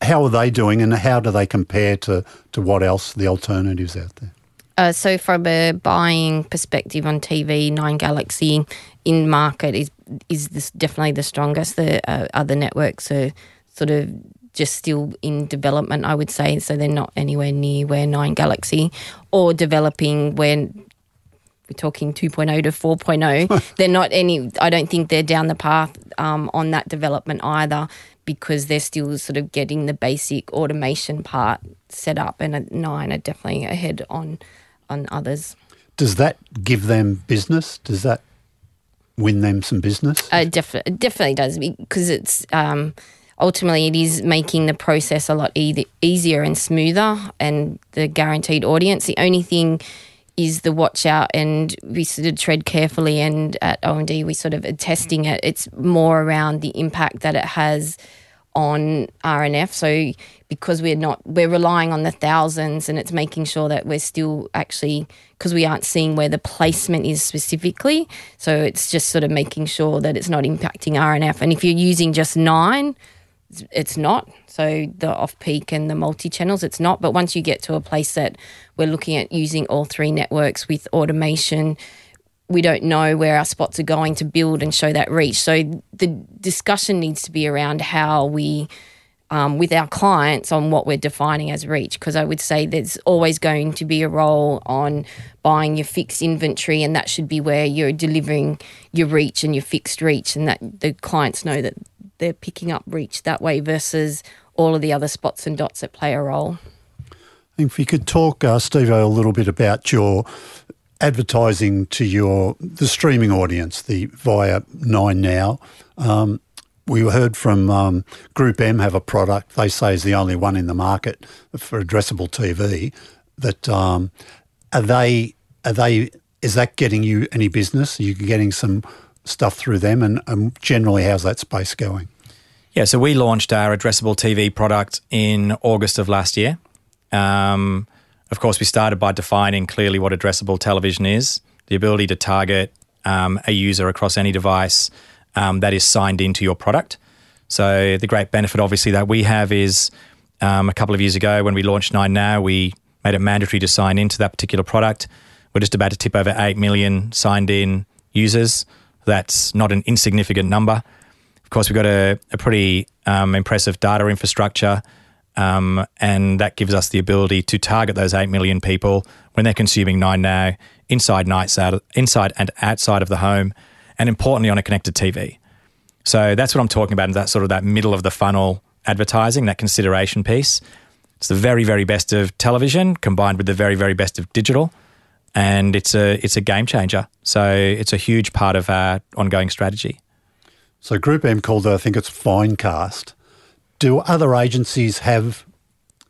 how are they doing, and how do they compare to to what else the alternatives out there? Uh, so, from a buying perspective on TV, Nine Galaxy in market is is this definitely the strongest. The uh, other networks are sort of just still in development, I would say. So they're not anywhere near where Nine Galaxy or developing when we're talking 2.0 to 4.0. they're not any, I don't think they're down the path um, on that development either because they're still sort of getting the basic automation part set up. And Nine are definitely ahead on on others. Does that give them business? Does that win them some business? Uh, definitely, definitely does because it's um, ultimately it is making the process a lot e- easier and smoother and the guaranteed audience. The only thing is the watch out and we sort of tread carefully and at OMD we sort of are testing it. It's more around the impact that it has on RNF. So because we're not we're relying on the thousands and it's making sure that we're still actually because we aren't seeing where the placement is specifically. So it's just sort of making sure that it's not impacting RNF. And if you're using just nine, it's not. So the off peak and the multi channels, it's not. But once you get to a place that we're looking at using all three networks with automation, we don't know where our spots are going to build and show that reach. So the discussion needs to be around how we. Um, with our clients on what we're defining as reach because I would say there's always going to be a role on buying your fixed inventory and that should be where you're delivering your reach and your fixed reach and that the clients know that they're picking up reach that way versus all of the other spots and dots that play a role. If you could talk, uh, Steve, a little bit about your advertising to your the streaming audience, the via Nine Now. Um, we heard from um, Group M have a product they say is the only one in the market for addressable TV. That um, are they are they is that getting you any business? Are you getting some stuff through them, and, and generally, how's that space going? Yeah, so we launched our addressable TV product in August of last year. Um, of course, we started by defining clearly what addressable television is the ability to target um, a user across any device um, that is signed into your product. So, the great benefit, obviously, that we have is um, a couple of years ago when we launched Nine Now, we made it mandatory to sign into that particular product. We're just about to tip over 8 million signed in users. That's not an insignificant number. Of course, we've got a, a pretty um, impressive data infrastructure, um, and that gives us the ability to target those 8 million people when they're consuming Nine Now inside, nights out, inside and outside of the home, and importantly on a connected TV. So that's what I'm talking about, that sort of that middle of the funnel advertising, that consideration piece. It's the very, very best of television combined with the very, very best of digital and it's a it's a game changer. So it's a huge part of our ongoing strategy. So Group M called it, I think it's Finecast. Do other agencies have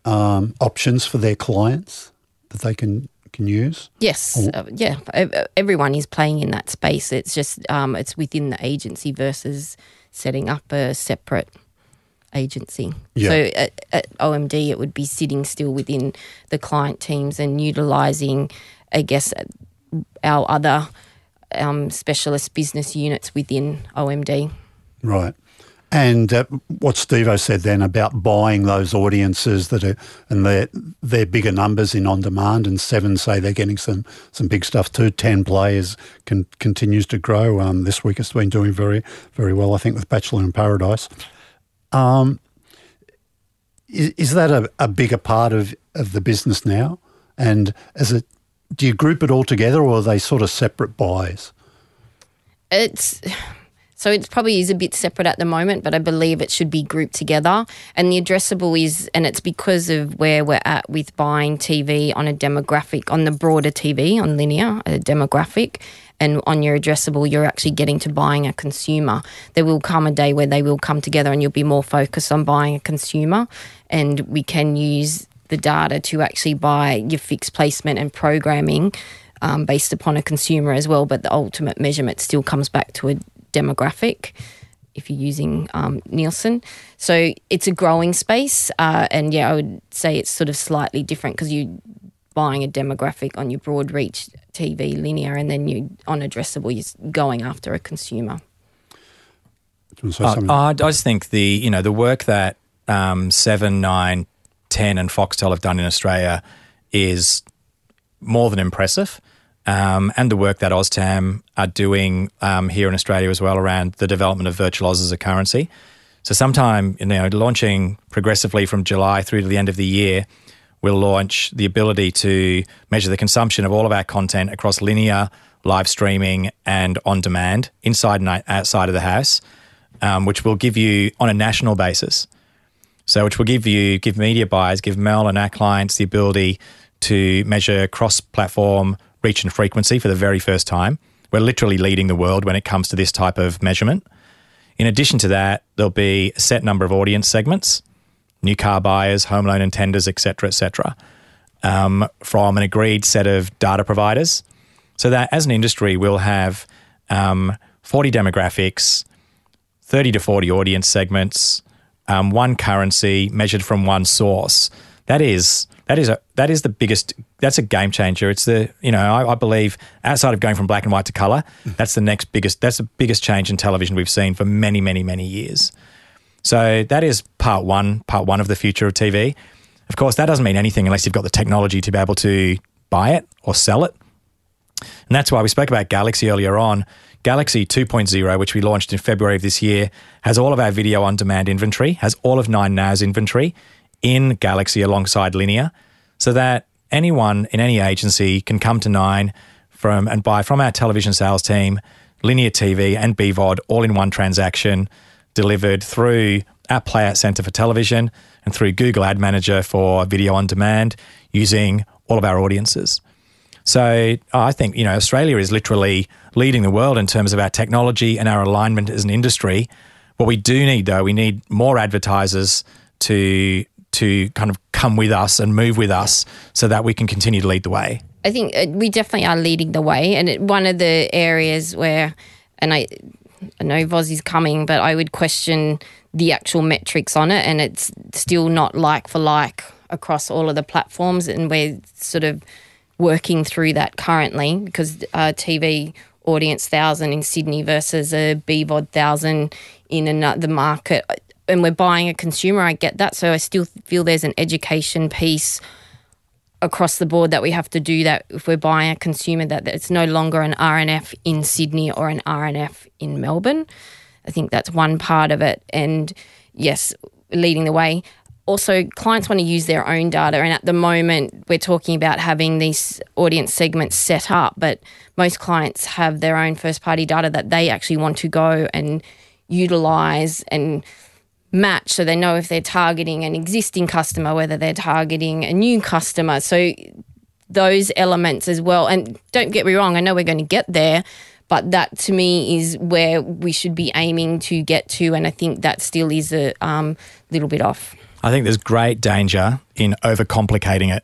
um, options for their clients that they can can use? Yes, uh, yeah. Everyone is playing in that space. It's just um, it's within the agency versus setting up a separate agency. Yeah. So at, at OMD, it would be sitting still within the client teams and utilising I guess, our other um, specialist business units within OMD. Right. And uh, what Stevo said then about buying those audiences that are and their their bigger numbers in on demand, and Seven say they're getting some some big stuff too. Ten players can, continues to grow. Um, this week it's been doing very very well, I think, with Bachelor in Paradise. Um, is, is that a, a bigger part of, of the business now? And as it do you group it all together or are they sort of separate buys? It's So it probably is a bit separate at the moment, but I believe it should be grouped together. And the addressable is, and it's because of where we're at with buying TV on a demographic, on the broader TV, on linear, a demographic. And on your addressable, you're actually getting to buying a consumer. There will come a day where they will come together and you'll be more focused on buying a consumer. And we can use the data to actually buy your fixed placement and programming um, based upon a consumer as well. But the ultimate measurement still comes back to a demographic if you're using um, Nielsen. So it's a growing space. Uh, and yeah, I would say it's sort of slightly different because you're buying a demographic on your broad reach TV linear and then you on addressable, you're going after a consumer. Do you want to say Uh. I just think the you know the work that um, Seven, Nine, Ten, and Foxtel have done in Australia is more than impressive, um, and the work that OzTam are doing um, here in Australia as well around the development of virtual Oz as a currency. So sometime you know launching progressively from July through to the end of the year, we'll launch the ability to measure the consumption of all of our content across linear, live streaming, and on demand inside and outside of the house um, which will give you on a national basis. So, which will give you, give media buyers, give Mel and our clients the ability to measure cross platform reach and frequency for the very first time. We're literally leading the world when it comes to this type of measurement. In addition to that, there'll be a set number of audience segments, new car buyers, home loan intenders, tenders, et cetera, et cetera, um, from an agreed set of data providers. So that as an industry, we'll have um, 40 demographics, 30 to 40 audience segments, um, one currency measured from one source. That is that is a that is the biggest. That's a game changer. It's the you know I, I believe outside of going from black and white to color, mm. that's the next biggest. That's the biggest change in television we've seen for many many many years. So that is part one. Part one of the future of TV. Of course, that doesn't mean anything unless you've got the technology to be able to buy it or sell it. And that's why we spoke about Galaxy earlier on. Galaxy 2.0, which we launched in February of this year, has all of our video on demand inventory, has all of Nine Now's inventory in Galaxy alongside Linear, so that anyone in any agency can come to Nine from and buy from our television sales team, Linear TV and BVOD all in one transaction, delivered through our Playout Center for television and through Google Ad Manager for video on demand using all of our audiences. So I think you know Australia is literally leading the world in terms of our technology and our alignment as an industry. What we do need, though, we need more advertisers to to kind of come with us and move with us, so that we can continue to lead the way. I think uh, we definitely are leading the way, and it, one of the areas where, and I, I know Voz is coming, but I would question the actual metrics on it, and it's still not like for like across all of the platforms, and we're sort of working through that currently because TV audience thousand in Sydney versus a BVOD thousand in another market. And we're buying a consumer, I get that. So I still feel there's an education piece across the board that we have to do that if we're buying a consumer that, that it's no longer an RNF in Sydney or an RNF in Melbourne. I think that's one part of it. And yes, leading the way. Also, clients want to use their own data. And at the moment, we're talking about having these audience segments set up, but most clients have their own first party data that they actually want to go and utilize and match so they know if they're targeting an existing customer, whether they're targeting a new customer. So those elements as well. And don't get me wrong, I know we're going to get there, but that to me is where we should be aiming to get to. And I think that still is a um, little bit off. I think there's great danger in overcomplicating it.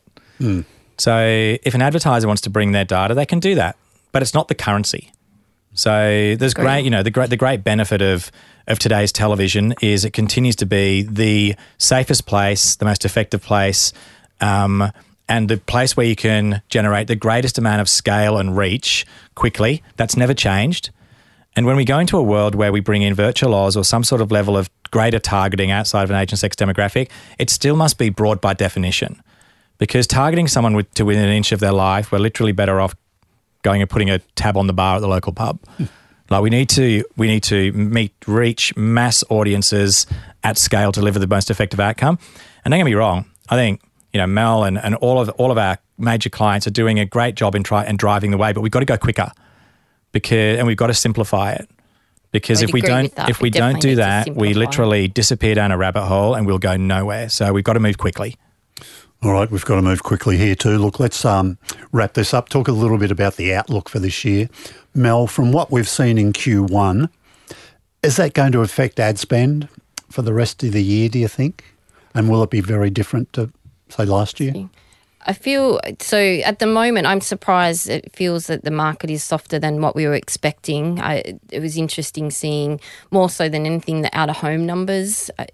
So if an advertiser wants to bring their data, they can do that, but it's not the currency. So there's Great. great, you know, the great the great benefit of of today's television is it continues to be the safest place, the most effective place, um, and the place where you can generate the greatest amount of scale and reach quickly. That's never changed. And when we go into a world where we bring in virtual Oz or some sort of level of greater targeting outside of an age and sex demographic, it still must be broad by definition. Because targeting someone with, to within an inch of their life, we're literally better off going and putting a tab on the bar at the local pub. Like we need to we need to meet reach mass audiences at scale to deliver the most effective outcome. And don't get me wrong, I think you know Mel and, and all of all of our major clients are doing a great job in try and driving the way, but we've got to go quicker because and we've got to simplify it Because if we don't if we We don't do that, we literally disappear down a rabbit hole and we'll go nowhere. So we've got to move quickly. All right, we've got to move quickly here too. Look, let's um, wrap this up. Talk a little bit about the outlook for this year. Mel, from what we've seen in Q1, is that going to affect ad spend for the rest of the year, do you think? And will it be very different to, say, last year? I feel so at the moment. I'm surprised. It feels that the market is softer than what we were expecting. I, it was interesting seeing more so than anything the out of home numbers uh,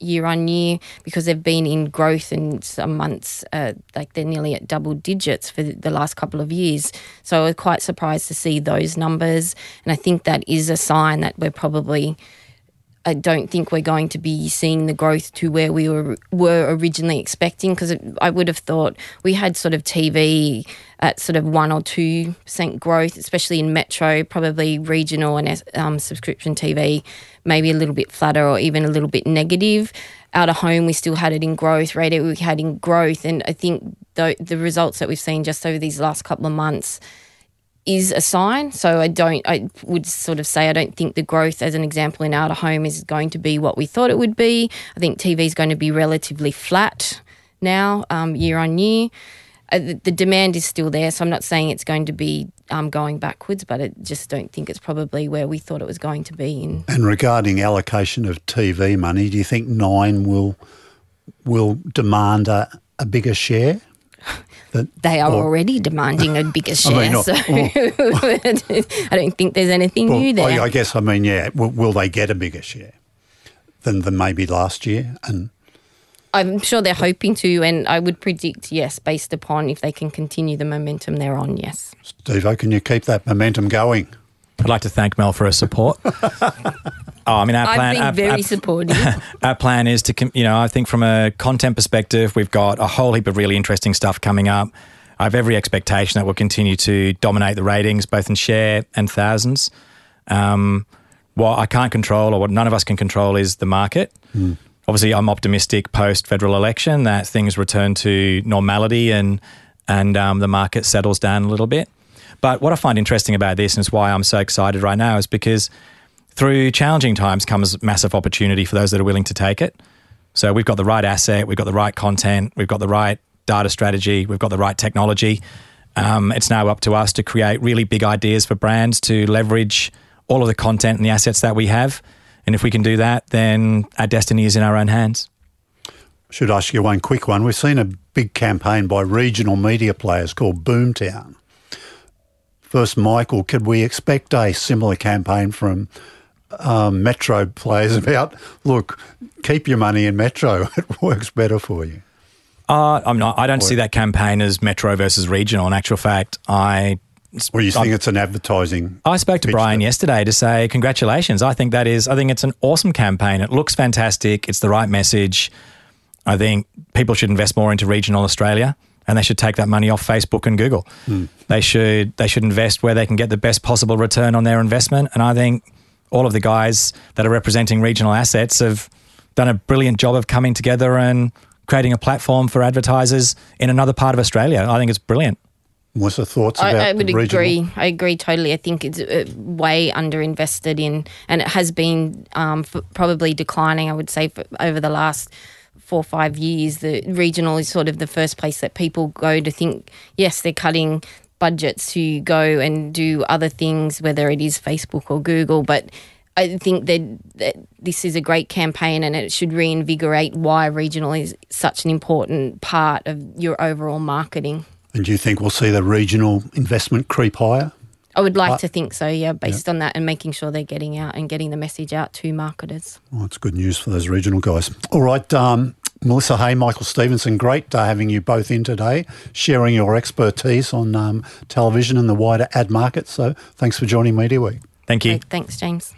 year on year because they've been in growth in some months. Uh, like they're nearly at double digits for the- last couple of years. So I was quite surprised to see those numbers, and I think that is a sign that we're probably I don't think we're going to be seeing the growth to where we were were originally expecting because I would have thought we had sort of TV at sort of one or two percent growth, especially in metro, probably regional and um, subscription TV, maybe a little bit flatter or even a little bit negative. Out of home, we still had it in growth. Radio, we had in growth, and I think the the results that we've seen just over these last couple of months is a sign. So I don't, I would sort of say I don't think the growth, as an example, in out of home is going to be what we thought it would be. I think TV is going to be relatively flat now, um, year on year. Uh, the, the demand is still there, so I'm not saying it's going to be um, going backwards, but I just don't think it's probably where we thought it was going to be. In And regarding allocation of TV money, do you think Nine will will demand a, a bigger share? That, they are or- already demanding a bigger share, I mean, so I don't think there's anything new there. I, I guess I mean, yeah. Will, will they get a bigger share than than maybe last year? And I'm sure they're hoping to, and I would predict yes, based upon if they can continue the momentum they're on. Yes. Steve, how can you keep that momentum going? I'd like to thank Mel for her support. Oh, I mean, our plan. I've plan. been our, very our- supportive. our plan is to, you know, I think from a content perspective, we've got a whole heap of really interesting stuff coming up. I have every expectation that we'll continue to dominate the ratings, both in share and thousands. Um, what I can't control, or what none of us can control, is the market. Obviously, I'm optimistic post federal election that things return to normality and and um, the market settles down a little bit. But what I find interesting about this, and is why I'm so excited right now, is because through challenging times comes massive opportunity for those that are willing to take it. So we've got the right asset, we've got the right content, we've got the right data strategy, we've got the right technology. Um, it's now up to us to create really big ideas for brands to leverage all of the content and the assets that we have. And if we can do that, then our destiny is in our own hands. Should ask you one quick one. We've seen a big campaign by regional media players called Boomtown. First, Michael, could we expect a similar campaign from um, Metro players about, look, keep your money in Metro, it works better for you? Uh, I'm not. I don't see that campaign as metro versus regional. In actual fact, I Or you think it's an advertising? I spoke to Brian that- yesterday to say congratulations. I think that is. I think it's an awesome campaign. It looks fantastic. It's the right message. I think people should invest more into regional Australia, and they should take that money off Facebook and Google. Hmm. They should. They should invest where they can get the best possible return on their investment. And I think all of the guys that are representing regional assets have done a brilliant job of coming together and creating a platform for advertisers in another part of Australia. I think it's brilliant. What's the thoughts about I, I would regional? agree. I agree totally. I think it's uh, way underinvested in, and it has been um, f- probably declining. I would say for, over the last four or five years, the regional is sort of the first place that people go to think. Yes, they're cutting budgets to go and do other things, whether it is Facebook or Google, but. I think that, that this is a great campaign and it should reinvigorate why regional is such an important part of your overall marketing. And do you think we'll see the regional investment creep higher? I would like to think so, yeah, based on that and making sure they're getting out and getting the message out to marketers. Well, it's good news for those regional guys. All right, um, Melissa Hey, Michael Stephenson, great uh, having you both in today, sharing your expertise on um, television and the wider ad market. So thanks for joining Mediaweek. Thank you. Great, thanks, James.